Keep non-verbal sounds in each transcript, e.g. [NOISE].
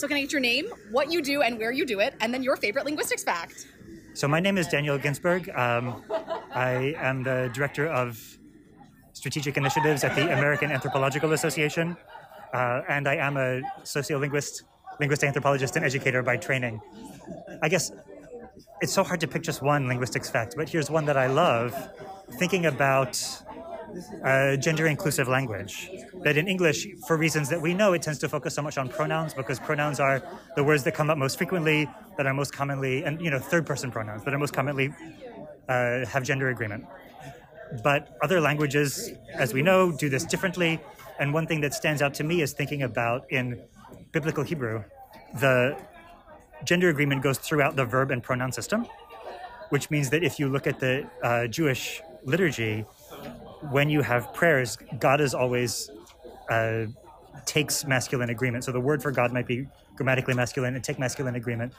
So can I get your name, what you do, and where you do it, and then your favorite linguistics fact? So my name is Daniel Ginsberg. Um, I am the director of strategic initiatives at the American Anthropological Association, uh, and I am a sociolinguist, linguist anthropologist, and educator by training. I guess it's so hard to pick just one linguistics fact, but here's one that I love: thinking about uh, gender inclusive language. That in English, for reasons that we know, it tends to focus so much on pronouns because pronouns are the words that come up most frequently, that are most commonly, and you know, third person pronouns that are most commonly uh, have gender agreement. But other languages, as we know, do this differently. And one thing that stands out to me is thinking about in biblical Hebrew, the gender agreement goes throughout the verb and pronoun system, which means that if you look at the uh, Jewish liturgy, when you have prayers, God is always uh, takes masculine agreement. So the word for God might be grammatically masculine and take masculine agreement.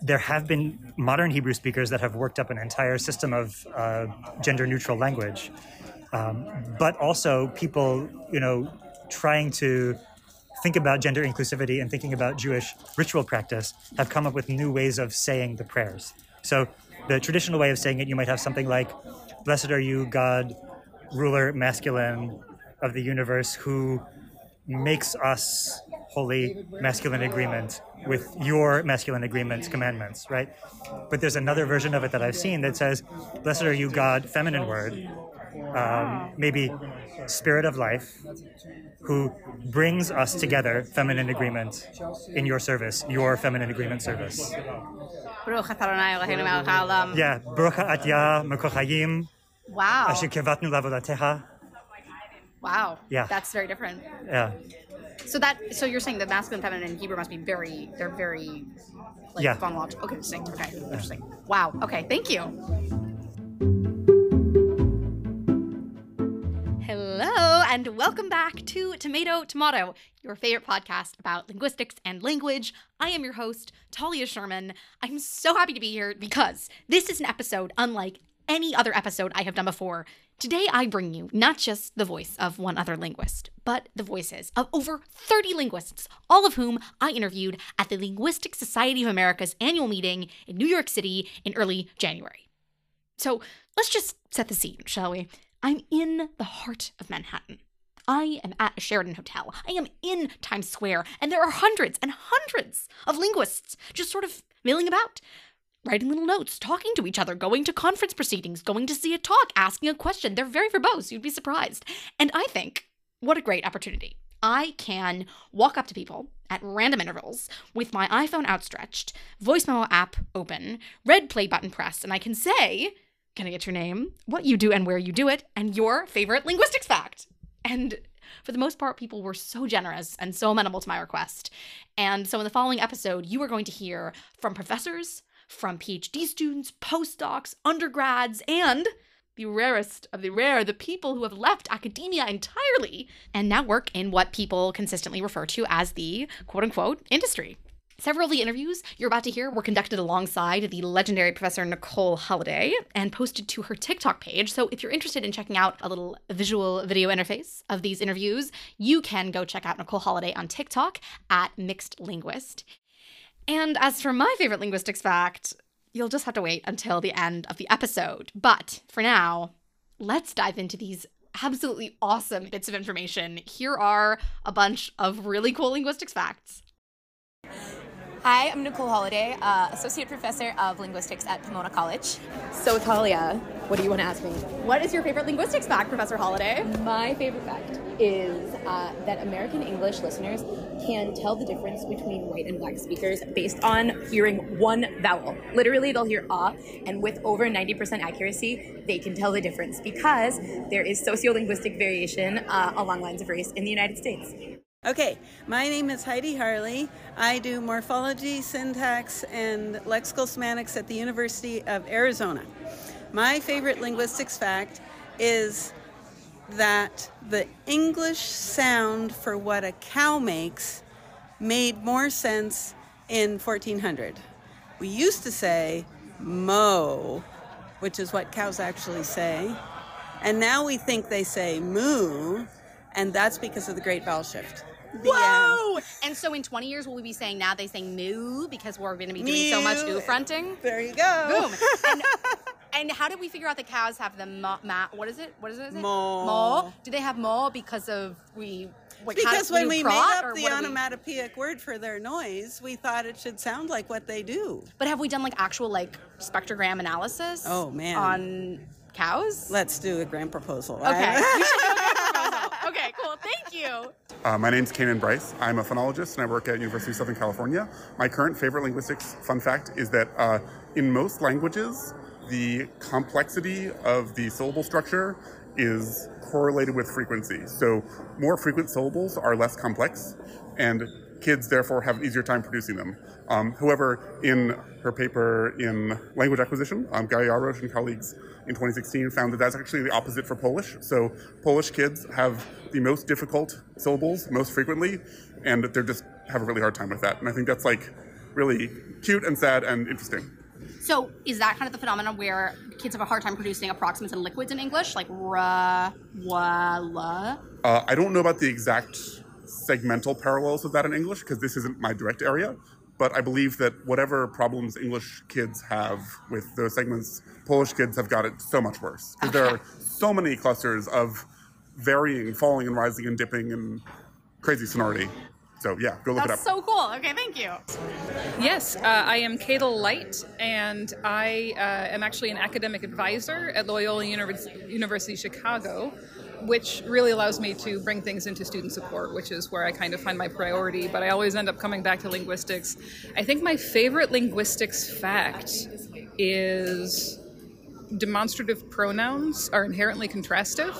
There have been modern Hebrew speakers that have worked up an entire system of uh, gender neutral language, um, but also people, you know, trying to think about gender inclusivity and thinking about Jewish ritual practice have come up with new ways of saying the prayers. So the traditional way of saying it, you might have something like, "Blessed are you, God, ruler masculine of the universe who makes us holy masculine agreement with your masculine agreements commandments right? But there's another version of it that i've seen that says blessed are you god feminine word um, maybe spirit of life who brings us together feminine agreement in your service your feminine agreement service. Yeah Baruch Wow. asher kivatnu lavodateha Wow. Yeah. That's very different. yeah So that so you're saying the masculine, feminine, and Hebrew must be very they're very like Yeah. phonological. Okay, interesting. Okay, interesting. Wow. Okay, thank you. Hello and welcome back to Tomato Tomato, your favorite podcast about linguistics and language. I am your host, Talia Sherman. I'm so happy to be here because this is an episode unlike any other episode I have done before. Today, I bring you not just the voice of one other linguist, but the voices of over 30 linguists, all of whom I interviewed at the Linguistic Society of America's annual meeting in New York City in early January. So let's just set the scene, shall we? I'm in the heart of Manhattan. I am at a Sheraton hotel. I am in Times Square, and there are hundreds and hundreds of linguists just sort of milling about, writing little notes, talking to each other, going to conference proceedings, going to see a talk, asking a question. They're very verbose. You'd be surprised. And I think, what a great opportunity. I can walk up to people at random intervals with my iPhone outstretched, voice memo app open, red play button pressed, and I can say, Can I get your name, what you do and where you do it, and your favorite linguistics fact? And for the most part, people were so generous and so amenable to my request. And so in the following episode, you are going to hear from professors, from PhD students, postdocs, undergrads, and the rarest of the rare, the people who have left academia entirely and now work in what people consistently refer to as the quote unquote industry. Several of the interviews you're about to hear were conducted alongside the legendary Professor Nicole Holliday and posted to her TikTok page. So if you're interested in checking out a little visual video interface of these interviews, you can go check out Nicole Holliday on TikTok at Mixed Linguist. And as for my favorite linguistics fact, you'll just have to wait until the end of the episode. But for now, let's dive into these absolutely awesome bits of information. Here are a bunch of really cool linguistics facts. Hi, I'm Nicole Holliday, uh, Associate Professor of Linguistics at Pomona College. So, Talia, what do you want to ask me? What is your favorite linguistics fact, Professor Holliday? My favorite fact is uh, that American English listeners can tell the difference between white and black speakers based on hearing one vowel. Literally, they'll hear ah, and with over 90% accuracy, they can tell the difference because there is sociolinguistic variation uh, along lines of race in the United States. Okay, my name is Heidi Harley. I do morphology, syntax, and lexical semantics at the University of Arizona. My favorite linguistics fact is that the English sound for what a cow makes made more sense in 1400. We used to say mo, which is what cows actually say, and now we think they say moo, and that's because of the Great Vowel Shift. The Whoa! And so in 20 years, will we be saying now they say moo because we're going to be doing so much Mew. oo fronting? There you go. Boom. [LAUGHS] And, and how did we figure out the cows have the mo, ma, what is it? What is it? Mo. Mo. Do they have mo because of we? Because when we made up the do we- onomatopoeic word for their noise, we thought it should sound like what they do. But have we done like actual like spectrogram analysis? Oh, man. On cows? Let's do a grand proposal. Okay. right? [LAUGHS] we should do a good proposal. Okay, cool. Thank you. Uh, my name's Kanan Bryce. I'm a phonologist and I work at University of Southern California. My current favorite linguistics fun fact is that uh, in most languages, the complexity of the syllable structure is correlated with frequency. So more frequent syllables are less complex, and kids therefore have an easier time producing them. Um, however, in her paper in language acquisition, um, Gaja Jarosz and colleagues in 2016 found that that's actually the opposite for Polish. So Polish kids have the most difficult syllables most frequently, and they're just have a really hard time with that. And I think that's like really cute and sad and interesting. So is that kind of the phenomenon where kids have a hard time producing approximants and liquids in English, like ra, wa, la? Uh, I don't know about the exact segmental parallels of that in English because this isn't my direct area, but I believe that whatever problems English kids have with those segments, Polish kids have got it so much worse because there are so many clusters of varying, falling and rising and dipping and crazy sonority. So yeah, go look That's it up. That's so cool. Okay, thank you. Yes, uh, I am Cadel Light, and I uh, am actually an academic advisor at Loyola Univers- University Chicago, which really allows me to bring things into student support, which is where I kind of find my priority. But I always end up coming back to linguistics. I think my favorite linguistics fact is demonstrative pronouns are inherently contrastive.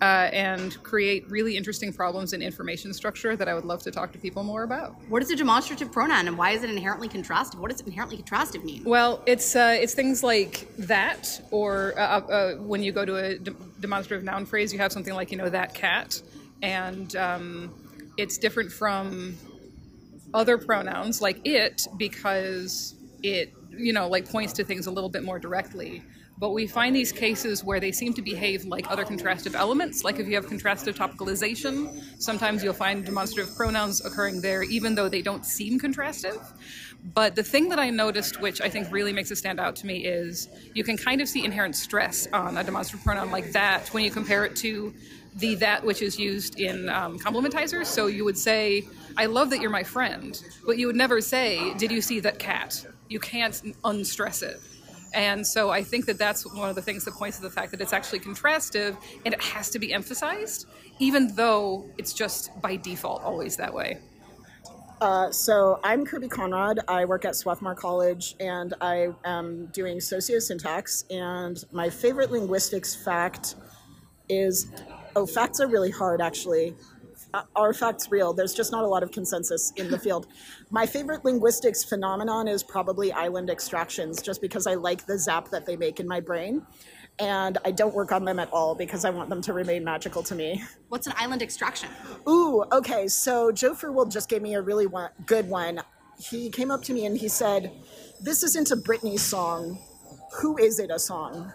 Uh, and create really interesting problems in information structure that I would love to talk to people more about. What is a demonstrative pronoun and why is it inherently contrastive? What does inherently contrastive mean? Well, it's uh, it's things like that, or uh, uh, when you go to a de- demonstrative noun phrase, you have something like you know that cat, and um, it's different from other pronouns like it because it you know like points to things a little bit more directly. But we find these cases where they seem to behave like other contrastive elements. Like if you have contrastive topicalization, sometimes you'll find demonstrative pronouns occurring there, even though they don't seem contrastive. But the thing that I noticed, which I think really makes it stand out to me, is you can kind of see inherent stress on a demonstrative pronoun like that when you compare it to the that which is used in um, complementizers. So you would say, I love that you're my friend, but you would never say, Did you see that cat? You can't unstress it. And so I think that that's one of the things that points to the fact that it's actually contrastive and it has to be emphasized, even though it's just by default always that way. Uh, so I'm Kirby Conrod. I work at Swarthmore College and I am doing sociosyntax. And my favorite linguistics fact is oh, facts are really hard actually. Uh, Are facts real? There's just not a lot of consensus in the field. [LAUGHS] My favorite linguistics phenomenon is probably island extractions, just because I like the zap that they make in my brain. And I don't work on them at all because I want them to remain magical to me. What's an island extraction? Ooh, okay. So Joe Furwell just gave me a really one, good one. He came up to me and he said, "This isn't a Britney song. Who is it a song?"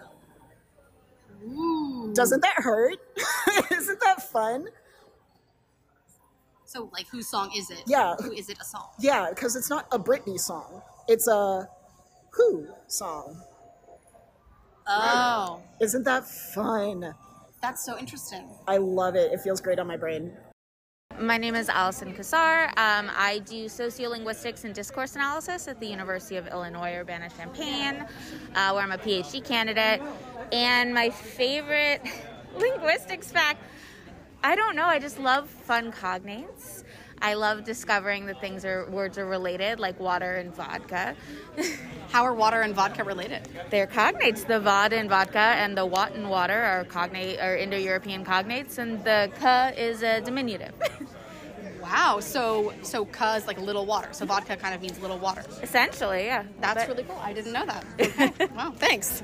Doesn't that hurt? [LAUGHS] Isn't that fun? So, like, whose song is it? Yeah. Who is it a song? Yeah, because it's not a Britney song. It's a Who song. Oh, Isn't that fun? that's so interesting. I love it. It feels great on my brain. My name is Allison Kassar. Um, I do sociolinguistics and discourse analysis at the University of Illinois Urbana Champaign, uh, where I'm a PhD candidate. And my favorite [LAUGHS] linguistics fact I don't know, I just love fun cognates. I love discovering that things are words are related, like water and vodka. [LAUGHS] How are water and vodka related? They're cognates. The vod in vodka and the wat in water are cognate are Indo-European cognates, and the ka is a diminutive. [LAUGHS] Wow. So, so ka is like little water. So vodka kind of means little water. Essentially, yeah. That's But- really cool. I didn't know that. [LAUGHS] Okay. wow. Thanks.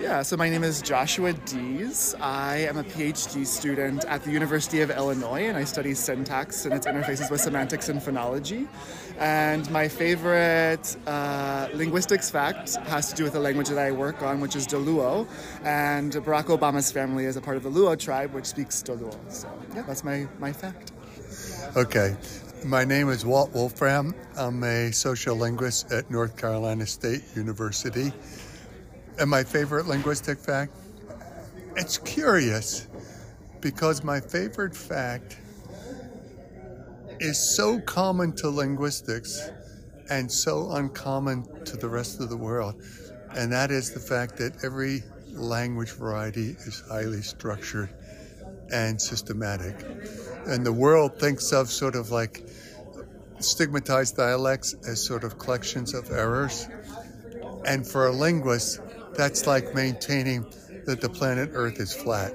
Yeah, so my name is Joshua Dees. I am a PhD student at the University of Illinois and I study syntax and its interfaces with semantics and phonology. And my favorite uh, linguistics fact has to do with the language that I work on, which is Dholuo. And Barack Obama's family is a part of the Luo tribe, which speaks Dholuo. So, yeah, that's my, my fact. Okay. My name is Walt Wolfram. I'm a sociolinguist at North Carolina State University. And my favorite linguistic fact? It's curious because my favorite fact is so common to linguistics and so uncommon to the rest of the world. And that is the fact that every language variety is highly structured and systematic. And the world thinks of sort of like stigmatized dialects as sort of collections of errors. And for a linguist, that's like maintaining that the planet Earth is flat.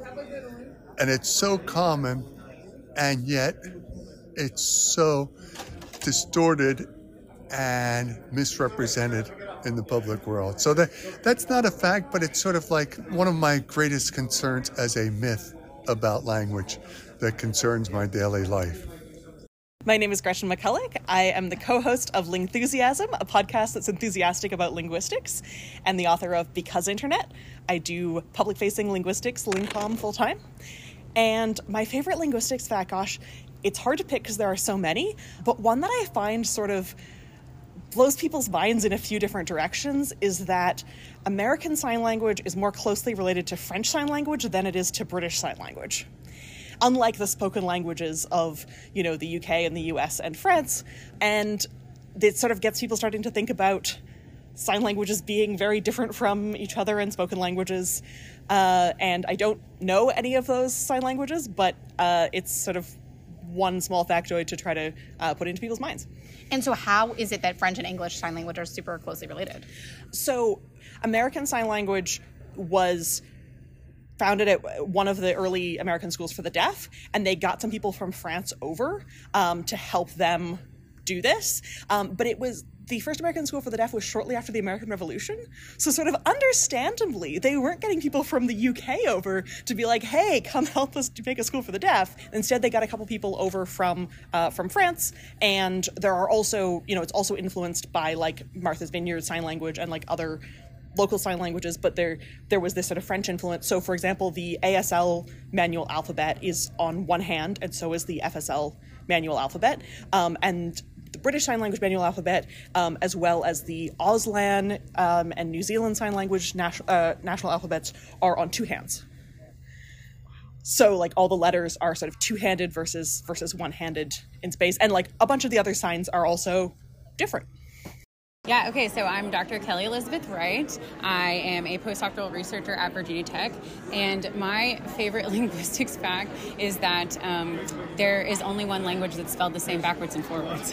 And it's so common, and yet it's so distorted and misrepresented in the public world. So that that's not a fact, but it's sort of like one of my greatest concerns as a myth about language that concerns my daily life. My name is Gretchen McCulloch. I am the co host of Lingthusiasm, a podcast that's enthusiastic about linguistics, and the author of Because Internet. I do public facing linguistics, LingComm, full time. And my favorite linguistics fact, gosh, it's hard to pick because there are so many, but one that I find sort of blows people's minds in a few different directions is that American Sign Language is more closely related to French Sign Language than it is to British Sign Language. Unlike the spoken languages of, you know, the UK and the US and France, and it sort of gets people starting to think about sign languages being very different from each other and spoken languages. Uh, and I don't know any of those sign languages, but uh, it's sort of one small factoid to try to uh, put into people's minds. And so, how is it that French and English Sign Language are super closely related? So, American Sign Language was founded at one of the early American schools for the deaf, and they got some people from France over um, to help them do this. Um, but it was the first American School for the Deaf was shortly after the American Revolution. So, sort of understandably, they weren't getting people from the UK over to be like, "Hey, come help us to make a school for the deaf." Instead, they got a couple people over from uh, from France, and there are also, you know, it's also influenced by like Martha's Vineyard Sign Language and like other local sign languages, but there there was this sort of French influence. So, for example, the ASL manual alphabet is on one hand, and so is the FSL manual alphabet, um, and the British Sign Language Manual Alphabet, um, as well as the Auslan um, and New Zealand Sign Language uh, national alphabets, are on two hands. So, like all the letters are sort of two-handed versus versus one-handed in space, and like a bunch of the other signs are also different. Yeah, okay, so I'm Dr. Kelly Elizabeth Wright. I am a postdoctoral researcher at Virginia Tech, and my favorite [LAUGHS] linguistics fact is that um, there is only one language that's spelled the same backwards and forwards.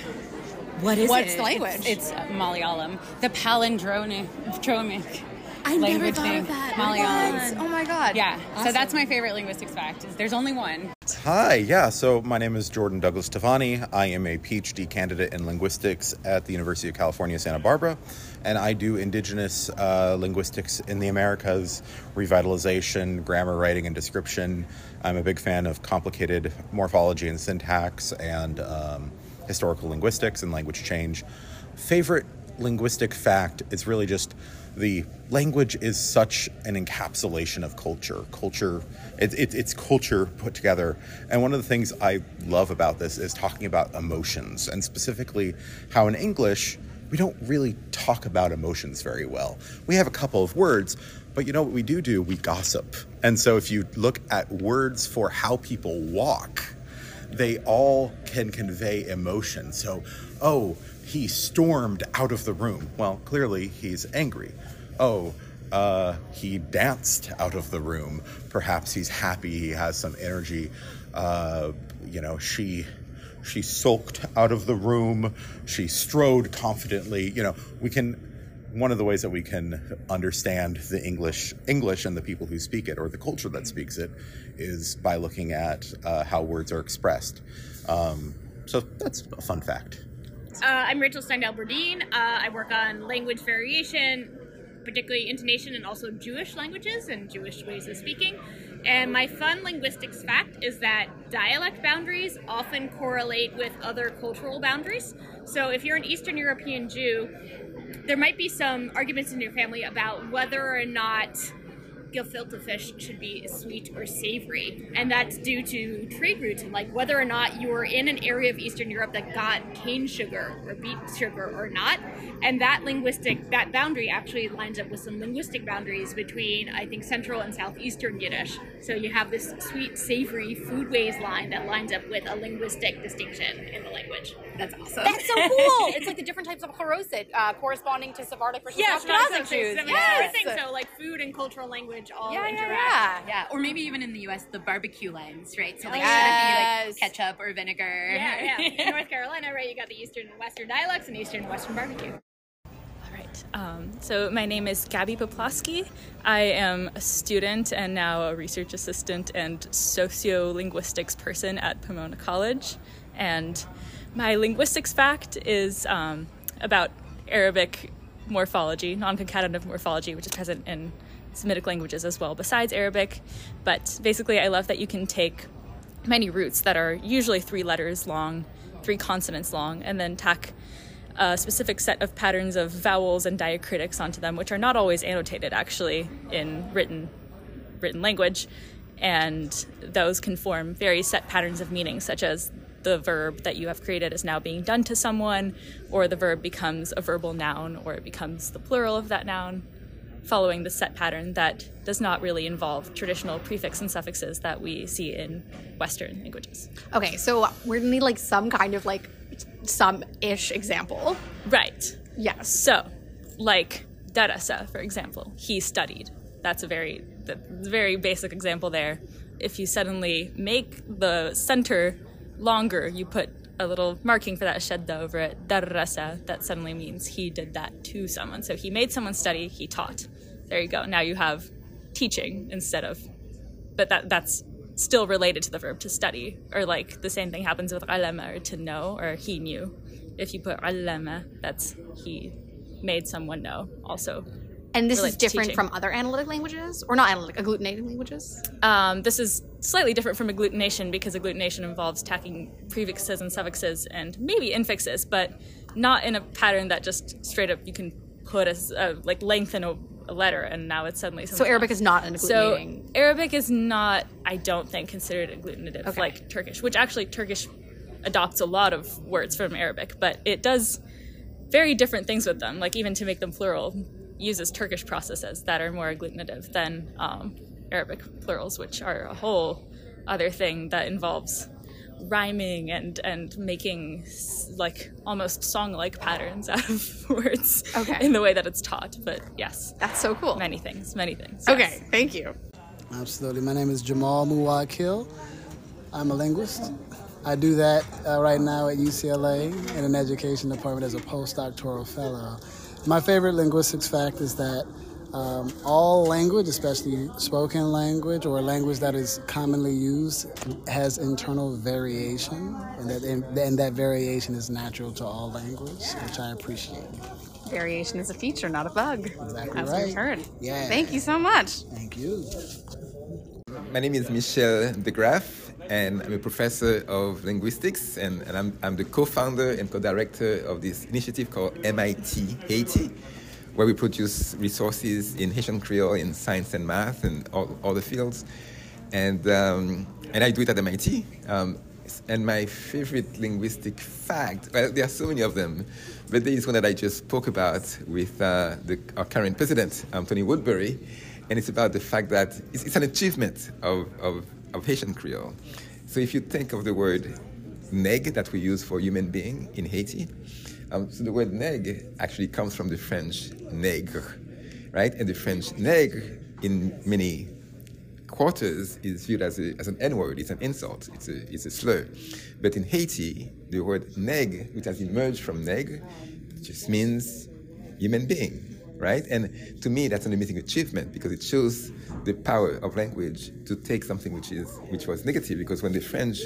What is What's it? the language? It's, it's Malayalam, the palindromic. I never language thought name. of that. Malayalam. Oh my god. Yeah, so that's my favorite linguistics fact. Is there's only one. Hi, yeah, so my name is Jordan Douglas Tavani. I am a PhD candidate in linguistics at the University of California, Santa Barbara, and I do indigenous uh, linguistics in the Americas, revitalization, grammar writing, and description. I'm a big fan of complicated morphology and syntax and um, historical linguistics and language change. Favorite linguistic fact is really just the language is such an encapsulation of culture. Culture, it, it, it's culture put together. And one of the things I love about this is talking about emotions, and specifically how in English, we don't really talk about emotions very well. We have a couple of words, but you know what we do do? We gossip. And so if you look at words for how people walk, they all can convey emotion. So, oh, he stormed out of the room. Well, clearly he's angry. Oh, uh, he danced out of the room. Perhaps he's happy. He has some energy. Uh, you know, she she sulked out of the room. She strode confidently. You know, we can. One of the ways that we can understand the English English and the people who speak it, or the culture that speaks it, is by looking at uh, how words are expressed. Um, so that's a fun fact. Uh, I'm Rachel Steindel Burdin. Uh, I work on language variation, particularly intonation and also Jewish languages and Jewish ways of speaking. And my fun linguistics fact is that dialect boundaries often correlate with other cultural boundaries. So if you're an Eastern European Jew, there might be some arguments in your family about whether or not gefilte fish should be sweet or savory, and that's due to trade routes and like whether or not you were in an area of Eastern Europe that got cane sugar or beet sugar or not, and that linguistic that boundary actually lines up with some linguistic boundaries between I think Central and Southeastern Yiddish. So you have this sweet, savory foodways line that lines up with a linguistic distinction in the language. That's awesome. That's so cool. [LAUGHS] it's like the different types of charoset uh, corresponding to Sephardic versus Yeah, Ashkenazic so, Jews. so, Yes. I think so. Like food and cultural language all Yeah, yeah, interact. Yeah, or maybe even in the U.S. the barbecue lines, right? So like Yes. should it be like ketchup or vinegar? Yeah, yeah. [LAUGHS] In North Carolina, right, you got the Eastern and Western dialects and Eastern and Western barbecue. All right. Um, so my name is Gabby Poplawski. I am a student and now a research assistant and sociolinguistics person at Pomona College. And my linguistics fact is um, about Arabic morphology, non-concatenative morphology, which is present in Semitic languages as well, besides Arabic. But basically, I love that you can take many roots that are usually three letters long, three consonants long, and then tack a specific set of patterns of vowels and diacritics onto them, which are not always annotated actually in written written language, and those can form very set patterns of meaning, such as the verb that you have created is now being done to someone, or the verb becomes a verbal noun, or it becomes the plural of that noun, following the set pattern that does not really involve traditional prefix and suffixes that we see in Western languages. Okay, so we're gonna need like some kind of like some ish example. Right. Yes. So, like Darasa, for example, he studied. That's a very, that's a very basic example there. If you suddenly make the center longer, you put a little marking for that shadda over it, Darasa, that suddenly means he did that to someone. So he made someone study, he taught. There you go. Now you have teaching instead of, but that that's still related to the verb to study. Or like the same thing happens with alama or to know or he knew. If you put alama, that's he made someone know also. And this is different teaching. from other analytic languages, or not analytic, agglutinating languages. Um, this is slightly different from agglutination because agglutination involves tacking prefixes and suffixes and maybe infixes, but not in a pattern that just straight up you can put as uh, like lengthen a, a letter and now it's suddenly So Arabic else. is not an So. Arabic is not, I don't think, considered agglutinative Okay. like Turkish, which actually Turkish adopts a lot of words from Arabic, but it does very different things with them. Like even to make them plural, uses Turkish processes that are more agglutinative than um, Arabic plurals, which are a whole other thing that involves rhyming and and making like almost song-like patterns [LAUGHS] out of words Okay. in the way that it's taught. But yes, that's so cool. Many things, many things. Okay, thank you. Absolutely. My name is Jamal Muwakil. I'm a linguist. I do that uh, right now at UCLA in an education department as a postdoctoral fellow. My favorite linguistics fact is that um, all language, especially spoken language or language that is commonly used, has internal variation, and that and that variation is natural to all language, which I appreciate. Variation is a feature, not a bug. Exactly As right. we've heard. Yeah. Thank you so much. Thank you. My name is Michel DeGraff, and I'm a professor of linguistics, and, and I'm, I'm the co-founder and co-director of this initiative called MIT Haiti, where we produce resources in Haitian Creole, in science and math, and all, all the fields. And, um, and I do it at MIT. Um, and my favorite linguistic fact, well, there are so many of them, but there is one that I just spoke about with uh, the, our current president, um, Tony Woodbury, and it's about the fact that it's, it's an achievement of, of, of Haitian Creole. So if you think of the word neg that we use for human being in Haiti, um, so the word neg actually comes from the French nègre, right? And the French nègre in many quarters is viewed as, a, as an N-word. It's an insult. It's a, it's a slur. But in Haiti, the word neg, which has emerged from neg, just means human being, right? And to me, that's an amazing achievement because it shows the power of language to take something which is which was negative. Because when the French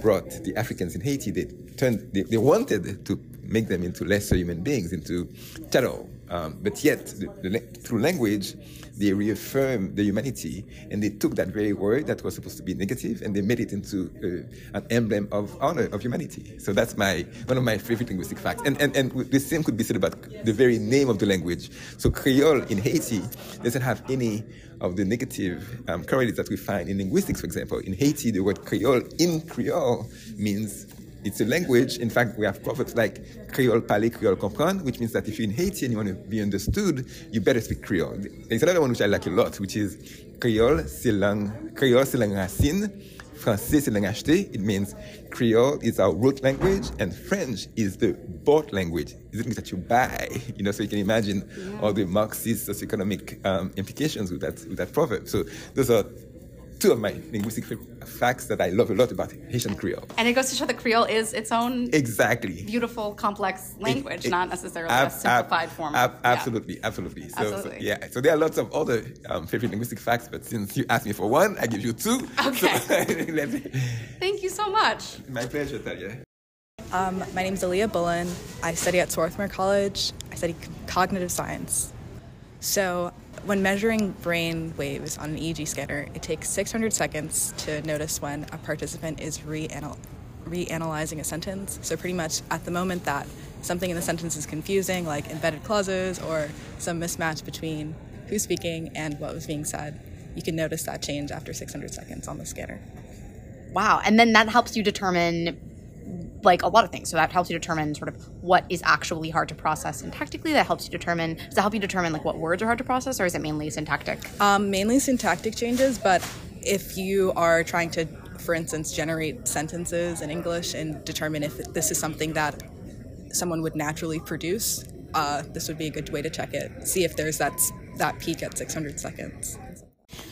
brought the Africans in Haiti, they turned they, they wanted to make them into lesser human beings, into chattel, Um, but yet, the, the, through language, they reaffirm the humanity, and they took that very word that was supposed to be negative, and they made it into uh, an emblem of honor of humanity. So that's my one of my favorite linguistic facts. And, and and the same could be said about the very name of the language. So Creole in Haiti doesn't have any of the negative um, that we find in linguistics, for example. In Haiti, the word Creole in Creole means it's a language. In fact, we have proverbs like Creole parler, Creole comprendre, which means that if you're in Haiti and you want to be understood, you better speak Creole. There's another one which I like a lot, which is Creole, c'est langue, Creole, c'est langue racine. Français, c'est langue achetée. It means Creole is our root language, and French is the bought language. It's the that you buy. [LAUGHS] You know, so you can imagine yeah. all the Marxist socioeconomic um, implications with that with that proverb. So those are two of my linguistic facts that I love a lot about Haitian Creole. And it goes to show that Creole is its own exactly beautiful, complex language, it, it, not necessarily ab, a simplified ab, form. Ab, absolutely, yeah. absolutely. So, absolutely. So, yeah. So there are lots of other um, favorite linguistic facts, but since you asked me for one, I give you two. Okay. [LAUGHS] So, Thank you so much. My pleasure, Talia. Um, my name is Aaliyah Bullen. I study at Swarthmore College. I study cognitive science. So when measuring brain waves on an EEG scanner, it takes 600 seconds to notice when a participant is reanal- reanalyzing a sentence. So, pretty much at the moment that something in the sentence is confusing, like embedded clauses or some mismatch between who's speaking and what was being said, you can notice that change after 600 seconds on the scanner. Wow. And then that helps you determine like a lot of things. So that helps you determine sort of what is actually hard to process syntactically. That helps you determine. Does that help you determine like what words are hard to process, or is it mainly syntactic? Um, mainly syntactic changes, but if you are trying to, for instance, generate sentences in English and determine if this is something that someone would naturally produce, uh, this would be a good way to check it. See if there's that that peak at 600 seconds.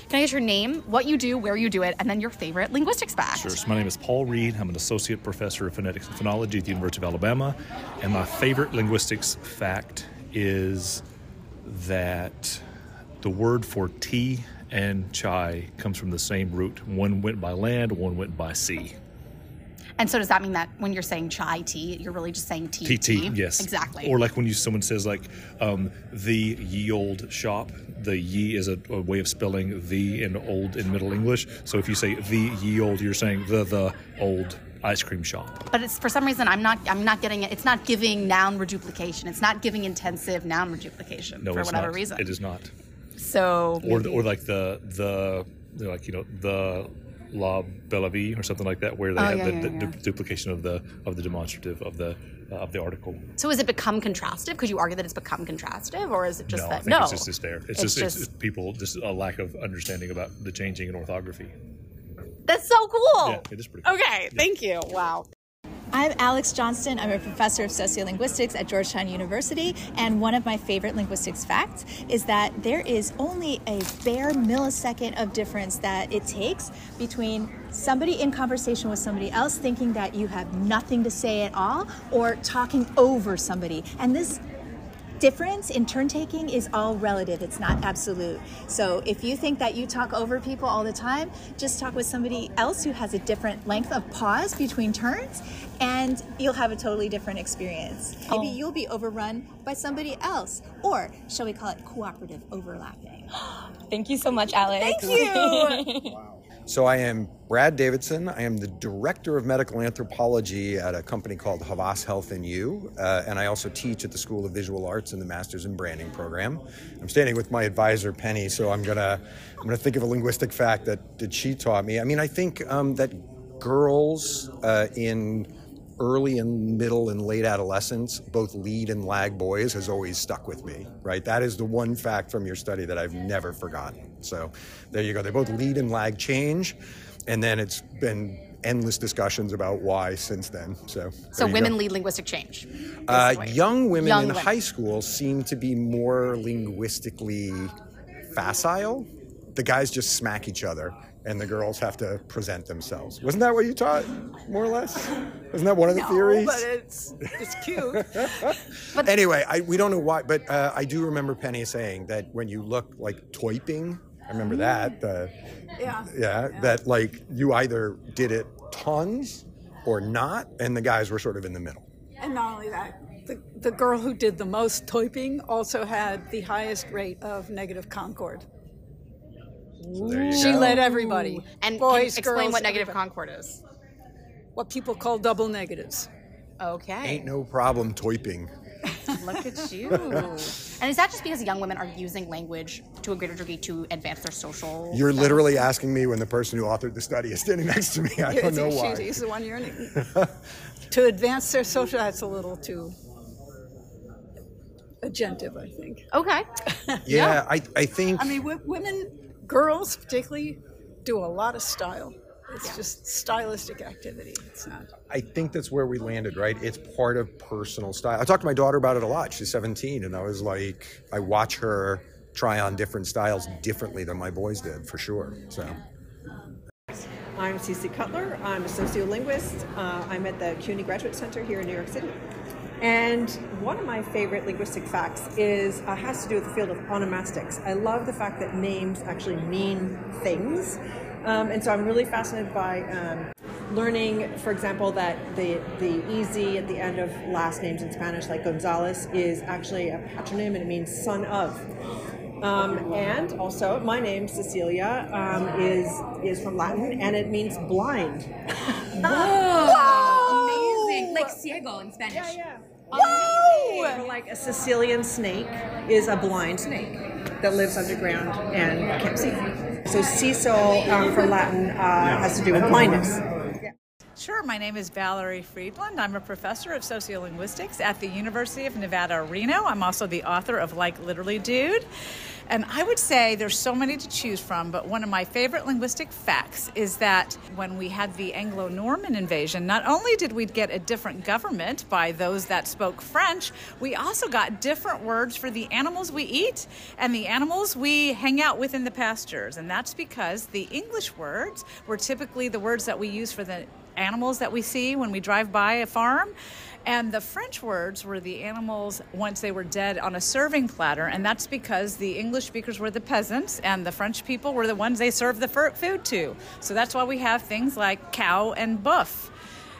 Can I get your name, what you do, where you do it, and then your favorite linguistics fact? Sure. So my name is Paul Reed. I'm an associate professor of phonetics and phonology at the University of Alabama. And my favorite linguistics fact is that the word for tea and chai comes from the same root. One went by land, one went by sea. And so does that mean that when you're saying chai tea, you're really just saying tea? Tea, yes. Exactly. Or like when you someone says like um, the ye old shop, the ye is a, a, way of spelling the in old in Middle English. So if you say the ye old, you're saying the the old ice cream shop. But it's for some reason I'm not I'm not getting it. It's not giving noun reduplication. It's not giving intensive noun reduplication no, for whatever not. reason. It is not. So or or like the the like you know the La Belle Vie or something like that, where they oh, have yeah, the, yeah, du- duplication of the of the demonstrative of the uh, of the article. So has it become contrastive? Could you argue that it's become contrastive, or is it just no, that? No, it's just, there. It's, It's just, just- It's, it's people just a lack of understanding about the changing in orthography. That's so cool. Yeah, it is pretty. Cool. Okay, thank you. Wow. I'm Alex Johnston. I'm a professor of sociolinguistics at Georgetown University. And one of my favorite linguistics facts is that there is only a bare millisecond of difference that it takes between somebody in conversation with somebody else thinking that you have nothing to say at all or talking over somebody. And this difference in turn taking is all relative, it's not absolute. So if you think that you talk over people all the time, just talk with somebody else who has a different length of pause between turns, and you'll have a totally different experience. Maybe Oh. you'll be overrun by somebody else, or shall we call it cooperative overlapping? [GASPS] Thank you so much, Alex. Thank you. [LAUGHS] So I am Brad Davidson. I am the director of medical anthropology at a company called Havas Health and You, uh, and I also teach at the School of Visual Arts in the Masters in Branding program. I'm standing with my advisor Penny, so I'm gonna I'm gonna think of a linguistic fact that that she taught me. I mean, I think um, that girls uh, in early and middle and late adolescence, both lead and lag boys, has always stuck with me, right? That is the one fact from your study that I've never forgotten. So there you go. They both lead and lag change, and then it's been endless discussions about why since then. So, So women go. lead linguistic change. Uh, young women Young in women. high school seem to be more linguistically facile. The guys just smack each other, and the girls have to present themselves. Wasn't that what you taught, more or less? Isn't that one of the theories? but it's it's cute. [LAUGHS] but anyway, I, we don't know why, but uh, I do remember Penny saying that when you look like typing, I remember that. Uh, Yeah. yeah, that like you either did it tons or not, and the guys were sort of in the middle. And not only that, the, the girl who did the most typing also had the highest rate of negative concord. There you she go. led everybody. And boys, can- explain girls, what negative everybody. concord is. What people call double negatives. Okay. Ain't no problem toiping. [LAUGHS] Look at you. [LAUGHS] and is that just because young women are using language to a greater degree to advance their social? You're literally asking me when the person who authored the study is standing next to me. I don't know why. She's the one you're [LAUGHS] to advance their social. That's a little too agentive, I think. Okay. Yeah, I, I think I mean, w- women, girls particularly, do a lot of style. It's just stylistic activity. It's not. I think that's where we landed, right? It's part of personal style. I talked to my daughter about it a lot. She's 17, and I was like, I watch her try on different styles differently than my boys did, for sure. So. I'm Cece Cutler. I'm a sociolinguist. Uh, I'm at the CUNY Graduate Center here in New York City. And one of my favorite linguistic facts is uh, has to do with the field of onomastics. I love the fact that names actually mean things, um, and so I'm really fascinated by um, learning, for example, that the the ez at the end of last names in Spanish, like Gonzalez, is actually a patronym and it means son of. Um, and also, my name Cecilia um, is is from Latin and it means blind. [LAUGHS] Whoa! Amazing. Like ciego in Spanish. Yeah, yeah. Whoa! Like a caecilian snake is a blind snake that lives underground and can't see. So Ciso um, from Latin uh, has to do with blindness. Sure, my name is Valerie Fridland. I'm a professor of sociolinguistics at the University of Nevada, Reno. I'm also the author of Like Literally Dude. And I would say there's so many to choose from, but one of my favorite linguistic facts is that when we had the Anglo Norman invasion, not only did we get a different government by those that spoke French, we also got different words for the animals we eat and the animals we hang out with in the pastures. And that's because the English words were typically the words that we use for the animals that we see when we drive by a farm. And the French words were the animals once they were dead on a serving platter, and that's because the English speakers were the peasants and the French people were the ones they served the food to. So that's why we have things like cow and boeuf,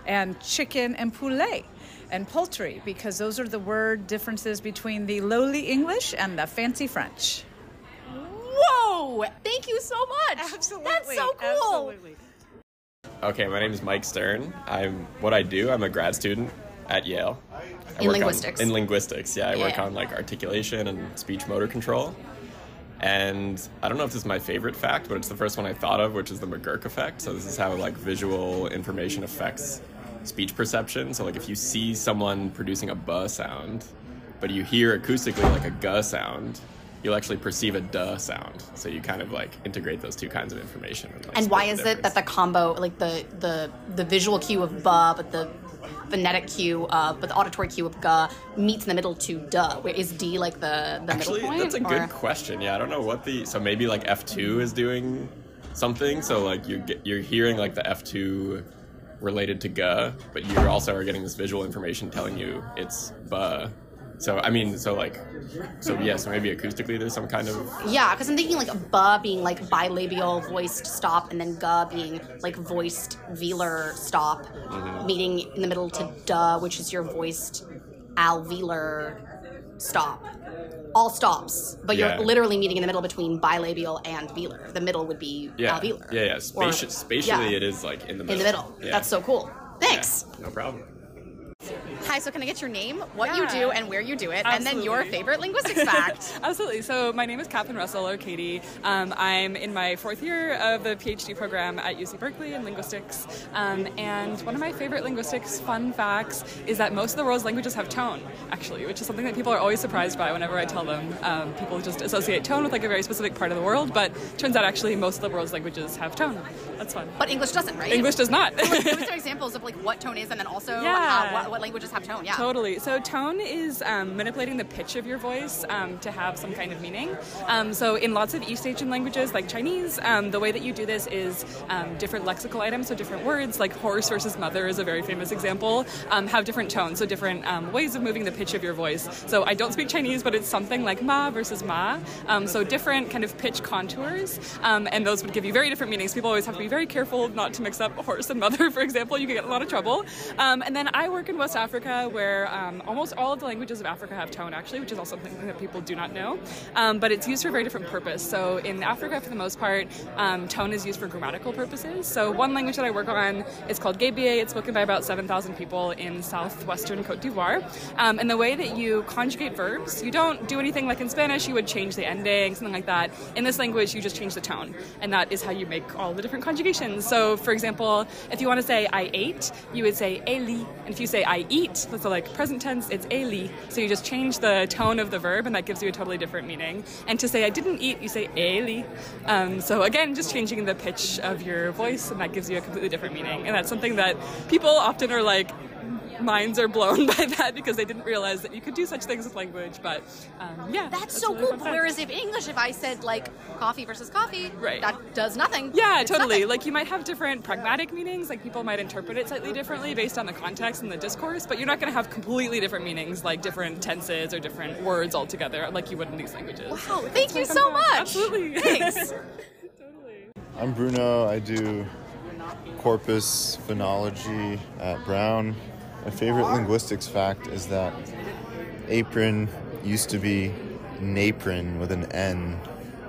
and chicken and poulet, and poultry, because those are the word differences between the lowly English and the fancy French. Whoa! Thank you so much. Absolutely. That's so cool. Okay, my name is Mike Stern. I'm what I do. I'm a grad student at Yale. I In work on- linguistics. in linguistics, yeah. I work on like articulation and speech motor control. And I don't know if this is my favorite fact, but it's the first one I thought of, which is the McGurk effect. So this is how like visual information affects speech perception. So like if you see someone producing a buh sound, but you hear acoustically like a guh sound, you'll actually perceive a duh sound. So you kind of like integrate those two kinds of information. And, like, And why is it that the combo, like the the the visual cue of ba, but the phonetic cue, uh, but the auditory cue of ga meets in the middle to duh? Where is D like the the Actually, middle point? that's a or- good question. Yeah, I don't know what the so maybe like F two is doing something. So like you get you're hearing like the F two related to ga, but you also are getting this visual information telling you it's ba. So I mean, so like, so yeah, so maybe acoustically there's some kind of Yeah, because I'm thinking like ba being like bilabial voiced stop, and then ga being like voiced velar stop, Mhm. meeting in the middle to duh, which is your voiced alveolar stop. All stops, but Yeah. you're literally meeting in the middle between bilabial and velar. The middle would be yeah, alveolar. yeah, yeah. Or- Spati- spatially, yeah. it is like in the middle. In the middle. Yeah. That's so cool. Thanks. No problem. Hi, so can I get your name, what you do, and where you do it, and then your favorite linguistics [LAUGHS] fact? Absolutely. So my name is Catherine Russell, or Katie. Um, I'm in my fourth year of the PhD program at UC Berkeley in linguistics. Um, and one of my favorite linguistics fun facts is that most of the world's languages have tone, actually, which is something that people are always surprised by whenever I tell them. Um, people just associate tone with like a very specific part of the world, but turns out actually most of the world's languages have tone. That's fun. But English doesn't, right? English does not. So, like, give me some [LAUGHS] examples of like what tone is, and then also Yeah. what, what languages have tone. Yeah. Totally. So tone is um, manipulating the pitch of your voice um, to have some kind of meaning. Um, so in lots of East Asian languages, like Chinese, um, the way that you do this is um, different lexical items, so different words, like horse versus mother is a very famous example, have different tones, so different ways of moving the pitch of your voice. So I don't speak Chinese, but it's something like ma versus ma. So different kind of pitch contours, and those would give you very different meanings. People always have to be very careful not to mix up horse and mother, [LAUGHS] for example. You can get a lot of trouble. And then I work in West Africa Africa, where um, almost all of the languages of Africa have tone, actually, which is also something that people do not know. Um, but it's used for a very different purpose. So in Africa, for the most part, um, tone is used for grammatical purposes. So one language that I work on is called Guébié. It's spoken by about 7,000 people in southwestern Cote d'Ivoire. Um, and the way that you conjugate verbs, you don't do anything like in Spanish, you would change the ending, something like that. In this language, you just change the tone. And that is how you make all the different conjugations. So, for example, if you want to say I ate, you would say eli. And if you say I eat, so like present tense, it's eli. So you just change the tone of the verb, and that gives you a totally different meaning. And to say I didn't eat, you say eli. Um, so again, just changing the pitch of your voice, and that gives you a completely different meaning. And that's something that people often are like, minds are blown [LAUGHS] by that because they didn't realize that you could do such things with language. But um, yeah, That's, so really cool. fun. Whereas if English, if I said like coffee versus coffee, Right. that does nothing. Yeah, It's totally. nothing. Like you might have different pragmatic meanings, like people might interpret it slightly differently based on the context and the discourse, but you're not going to have completely different meanings, like different tenses or different words altogether, like you would in these languages. Wow, thank you so much. Absolutely. [LAUGHS] Thanks. [LAUGHS] Totally. I'm Bruno. I do corpus phonology at Brown. My favorite linguistics fact is that apron used to be napron with an N,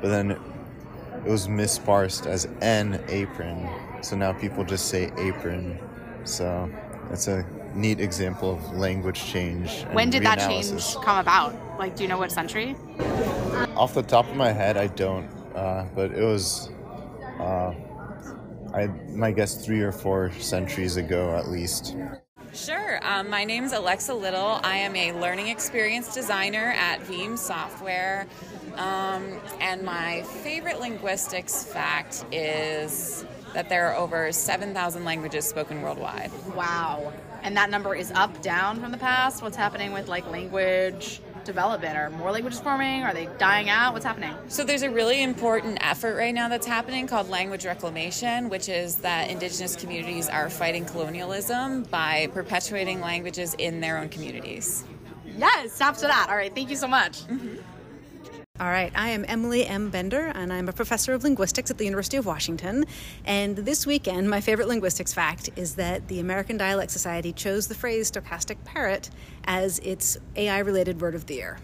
but then it was misparsed as N apron. So now people just say apron. So that's a neat example of language change. When did that change come about? Like, do you know what century? Off the top of my head, I don't, uh, but it was, uh, I my guess three or four centuries ago at least. Sure. Um, my name is Alexa Little. I am a learning experience designer at Veeam Software. Um, and my favorite linguistics fact is that there are over 7,000 languages spoken worldwide. Wow. And that number is up, down from the past. What's happening with like language development? Are more languages forming? Are they dying out? What's happening? So there's a really important effort right now that's happening called language reclamation, which is that indigenous communities are fighting colonialism by perpetuating languages in their own communities. Yes, stop to that. All right, thank you so much. Mm-hmm. All right, I am Emily M. Bender, and I'm a professor of linguistics at the University of Washington. And this weekend, my favorite linguistics fact is that the American Dialect Society chose the phrase stochastic parrot as its AI related word of the year.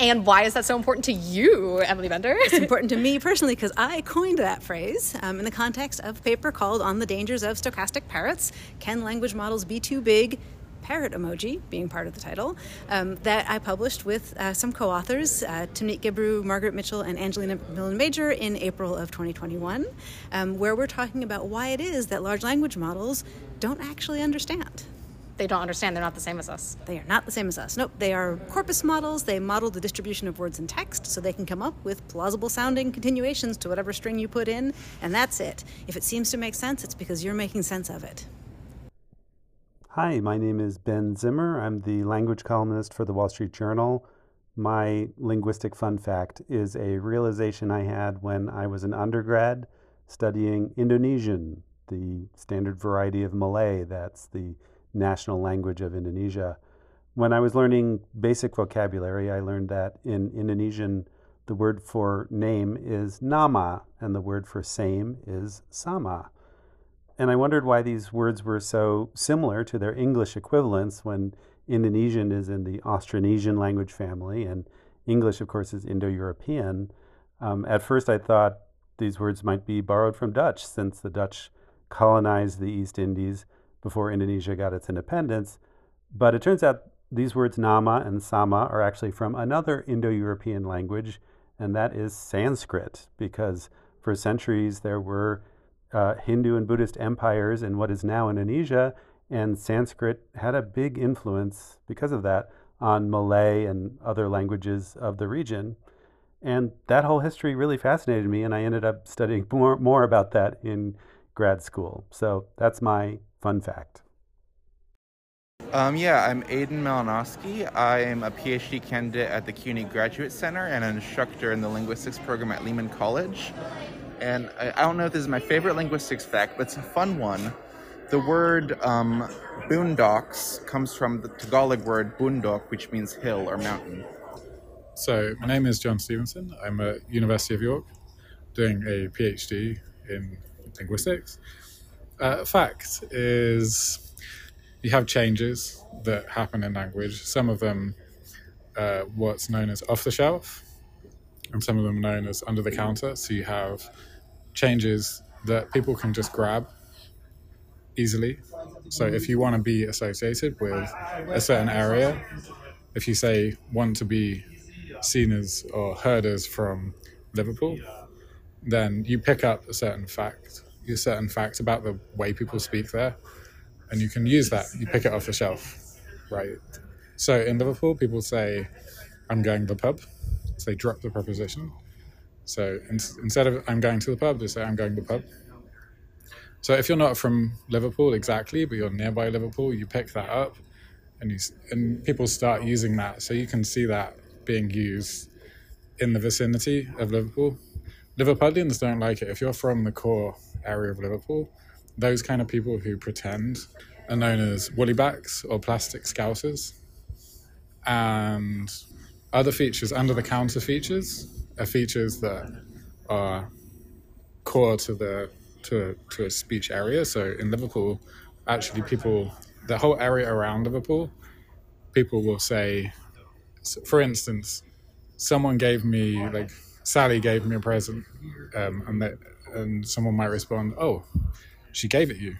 And why is that so important to you, Emily Bender? It's [LAUGHS] important to me personally because I coined that phrase um, in the context of a paper called On the Dangers of Stochastic Parrots Can Language Models Be Too Big? Parrot emoji being part of the title, um, that I published with uh, some co authors, uh, Timnit Gebru, Margaret Mitchell, and Angelina McMillan-Major in April of 2021, um, where we're talking about why it is that large language models don't actually understand. They don't understand. They're not the same as us. They are not the same as us. Nope. They are corpus models. They model the distribution of words and text so they can come up with plausible sounding continuations to whatever string you put in, and that's it. If it seems to make sense, it's because you're making sense of it. Hi, my name is Ben Zimmer. I'm the language columnist for the Wall Street Journal. My linguistic fun fact is a realization I had when I was an undergrad studying Indonesian, the standard variety of Malay that's the national language of Indonesia. When I was learning basic vocabulary, I learned that in Indonesian, the word for name is nama, and the word for same is sama. And I wondered why these words were so similar to their English equivalents when Indonesian is in the Austronesian language family and English, of course, is Indo European. Um, at first, I thought these words might be borrowed from Dutch, since the Dutch colonized the East Indies before Indonesia got its independence. But it turns out these words nama and sama are actually from another Indo European language, and that is Sanskrit, because for centuries there were uh, Hindu and Buddhist empires in what is now Indonesia, and Sanskrit had a big influence because of that on Malay and other languages of the region. And that whole history really fascinated me, and I ended up studying [LAUGHS] more, more about that in grad school. So that's my fun fact. Um, yeah, I'm Aidan Malinowski. I am a PhD candidate at the CUNY Graduate Center and an instructor in the linguistics program at Lehman College. And I, I don't know if this is my favorite linguistics fact, but it's a fun one. The word um, boondocks comes from the Tagalog word bundok, which means hill or mountain. So, my name is John Stevenson. I'm at University of York doing a PhD in linguistics. Uh, fact is you have changes that happen in language. Some of them, uh, what's known as off the shelf, and some of them known as under the counter. So you have changes that people can just grab easily. So if you want to be associated with a certain area, if you say want to be seen as or heard as from Liverpool, then you pick up a certain fact, a certain fact about the way people speak there, and you can use that. You pick it off the shelf, right? So in Liverpool, people say, "I'm going to the pub," so they drop the preposition. So in, instead of "I'm going to the pub," they say "I'm going to the pub." So if you're not from Liverpool exactly, but you're nearby Liverpool, you pick that up, and you and people start using that. So you can see that being used in the vicinity of Liverpool. Liverpudlians don't like it. If you're from the core area of Liverpool, those kind of people who pretend are known as woolly-backs or plastic scousers. And other features, under the counter features, are features that are core to the to to a speech area. So in Liverpool, actually, people the whole area around Liverpool, people will say, for instance, someone gave me like Sally gave me a present, um, and that and someone might respond, "Oh, she gave it you,"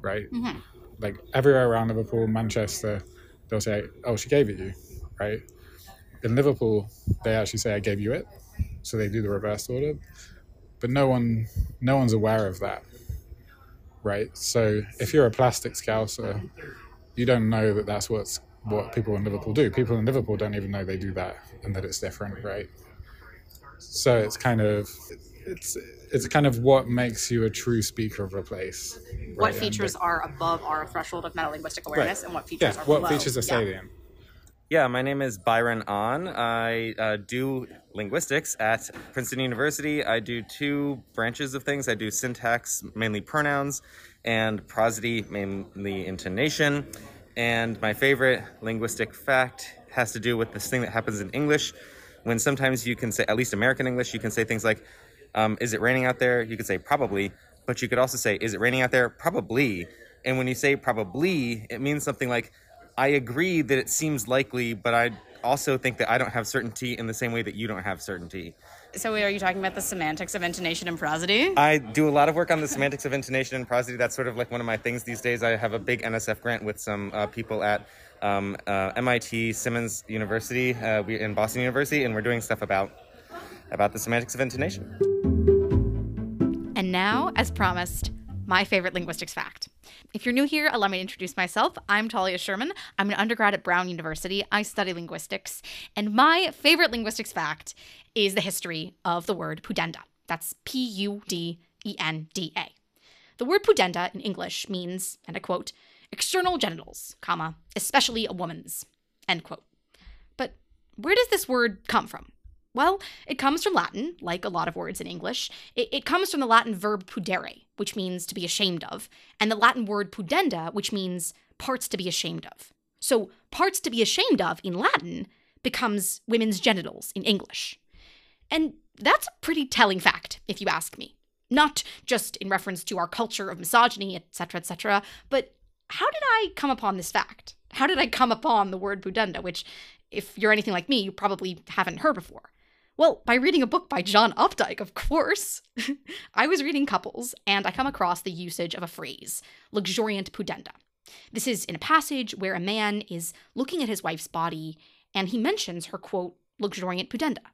right? Mhm. Like everywhere around Liverpool, Manchester, they'll say, "Oh, she gave it you," right? In Liverpool, they actually say, "I gave you it," so they do the reverse order. But no one no one's aware of that right? So if you're a plastic scouser you don't know that that's what's what people in liverpool do. People in liverpool don't even know they do that and that it's different right? So it's kind of it's it's kind of what makes you a true speaker of a place What right? And features are above our threshold of metalinguistic awareness and what features yeah are what below? features are Yeah. Yeah, my name is Byron Ahn. I uh, do linguistics at Princeton University. I do two branches of things. I do syntax, mainly pronouns, and prosody, mainly intonation. And my favorite linguistic fact has to do with this thing that happens in English when sometimes you can say, at least American English, you can say things like, um, Is it raining out there? You could say probably, but you could also say, Is it raining out there? Probably. And when you say probably, it means something like, I agree that it seems likely, but I also think that I don't have certainty in the same way that you don't have certainty. So are you talking about the semantics of intonation and prosody? I do a lot of work on the semantics of intonation and prosody. That's sort of like one of my things these days. I have a big NSF grant with some uh, people at um, uh, MIT Simmons University uh, we, in Boston University, and we're doing stuff about about the semantics of intonation. And now, as promised, my favorite linguistics fact. If you're new here, allow me to introduce myself. I'm Talia Sherman. I'm an undergrad at Brown University. I study linguistics. And my favorite linguistics fact is the history of the word pudenda. That's P U D E N D A. The word pudenda in English means, and I quote, external genitals, comma, especially a woman's, end quote. But where does this word come from? Well, it comes from Latin, like a lot of words in English. It, it comes from the Latin verb pudere, which means to be ashamed of, and the Latin word pudenda, which means parts to be ashamed of. So, parts to be ashamed of in Latin becomes women's genitals in English. And that's a pretty telling fact, if you ask me. Not just in reference to our culture of misogyny, etc., etc., but how did I come upon this fact? How did I come upon the word pudenda, which, if you're anything like me, you probably haven't heard before? Well, by reading a book by John Updike, of course. [LAUGHS] I was reading Couples, and I come across the usage of a phrase, luxuriant pudenda. This is in a passage where a man is looking at his wife's body, and he mentions her, quote, luxuriant pudenda.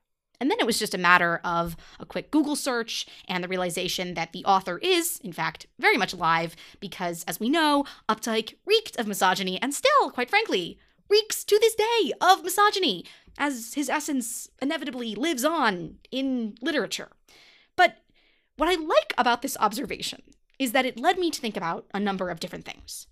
And then it was just a matter of a quick Google search and the realization that the author is, in fact, very much alive, because as we know, Updike reeked of misogyny and still, quite frankly, reeks to this day of misogyny, as his essence inevitably lives on in literature. But what I like about this observation is that it led me to think about a number of different things.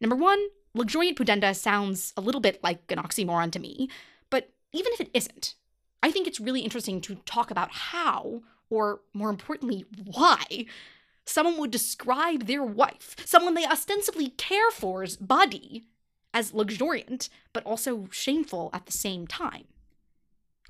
Number one, luxuriant pudenda sounds a little bit like an oxymoron to me, but even if it isn't, I think it's really interesting to talk about how, or more importantly, why, someone would describe their wife, someone they ostensibly care for's body, as luxuriant, but also shameful at the same time.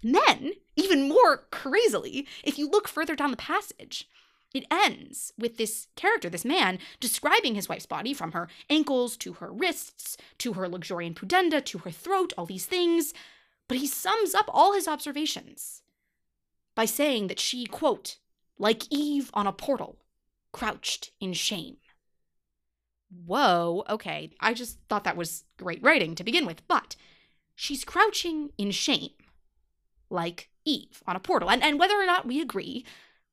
And then, even more crazily, if you look further down the passage, It ends with this character, this man, describing his wife's body from her ankles to her wrists to her luxuriant pudenda to her throat, all these things. But he sums up all his observations by saying that she, quote, like Eve on a portal, crouched in shame. Whoa, okay, I just thought that was great writing to begin with, but she's crouching in shame, like Eve on a portal. And, and whether or not we agree,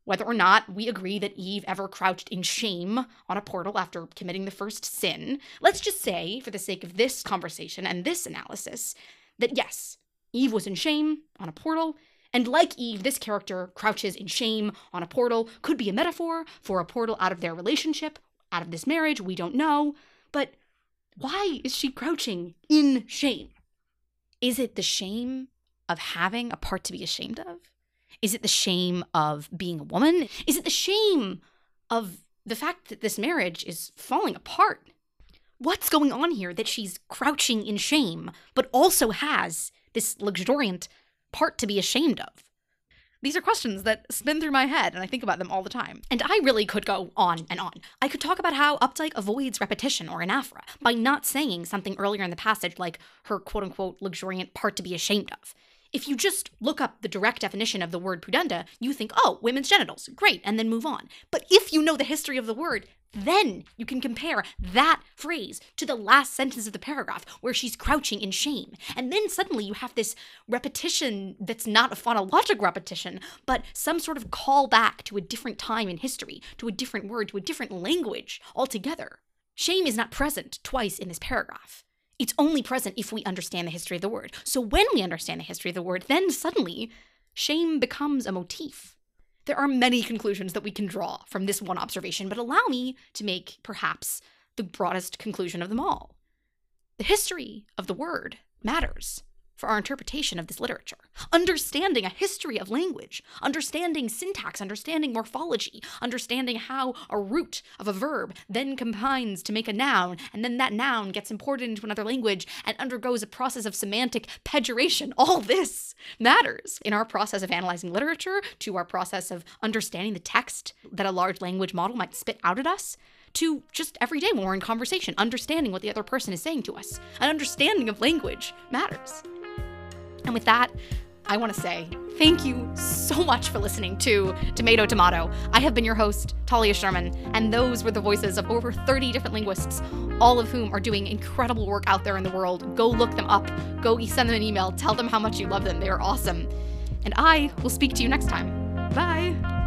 whether or not we agree that Eve ever crouched in shame on a portal after committing the first sin, let's just say, for the sake of this conversation and this analysis, that yes, Eve was in shame on a portal, and like Eve, this character crouches in shame on a portal. Could be a metaphor for a portal out of their relationship, out of this marriage, we don't know. But why is she crouching in shame? Is it the shame of having a part to be ashamed of? Is it the shame of being a woman? Is it the shame of the fact that this marriage is falling apart? What's going on here that she's crouching in shame, but also has this luxuriant part to be ashamed of? These are questions that spin through my head, and I think about them all the time. And I really could go on and on. I could talk about how Updike avoids repetition or anaphora by not saying something earlier in the passage like her quote unquote luxuriant part to be ashamed of. If you just look up the direct definition of the word pudenda, you think, oh, women's genitals, great, and then move on. But if you know the history of the word, then you can compare that phrase to the last sentence of the paragraph where she's crouching in shame. And then suddenly you have this repetition that's not a phonologic repetition, but some sort of call back to a different time in history, to a different word, to a different language altogether. Shame is not present twice in this paragraph. It's only present if we understand the history of the word. So when we understand the history of the word, then suddenly shame becomes a motif. There are many conclusions that we can draw from this one observation, but allow me to make perhaps the broadest conclusion of them all. The history of the word matters for our interpretation of this literature. Understanding a history of language, understanding syntax, understanding morphology, understanding how a root of a verb then combines to make a noun, and then that noun gets imported into another language and undergoes a process of semantic pejoration. All this matters in our process of analyzing literature, to our process of understanding the text that a large language model might spit out at us to just every day when we're in conversation, understanding what the other person is saying to us. An understanding of language matters. And with that, I want to say thank you so much for listening to Tomato Tomato. I have been your host, Talia Sherman, and those were the voices of over 30 different linguists, all of whom are doing incredible work out there in the world. Go look them up, go send them an email, tell them how much you love them. They are awesome. And I will speak to you next time. Bye.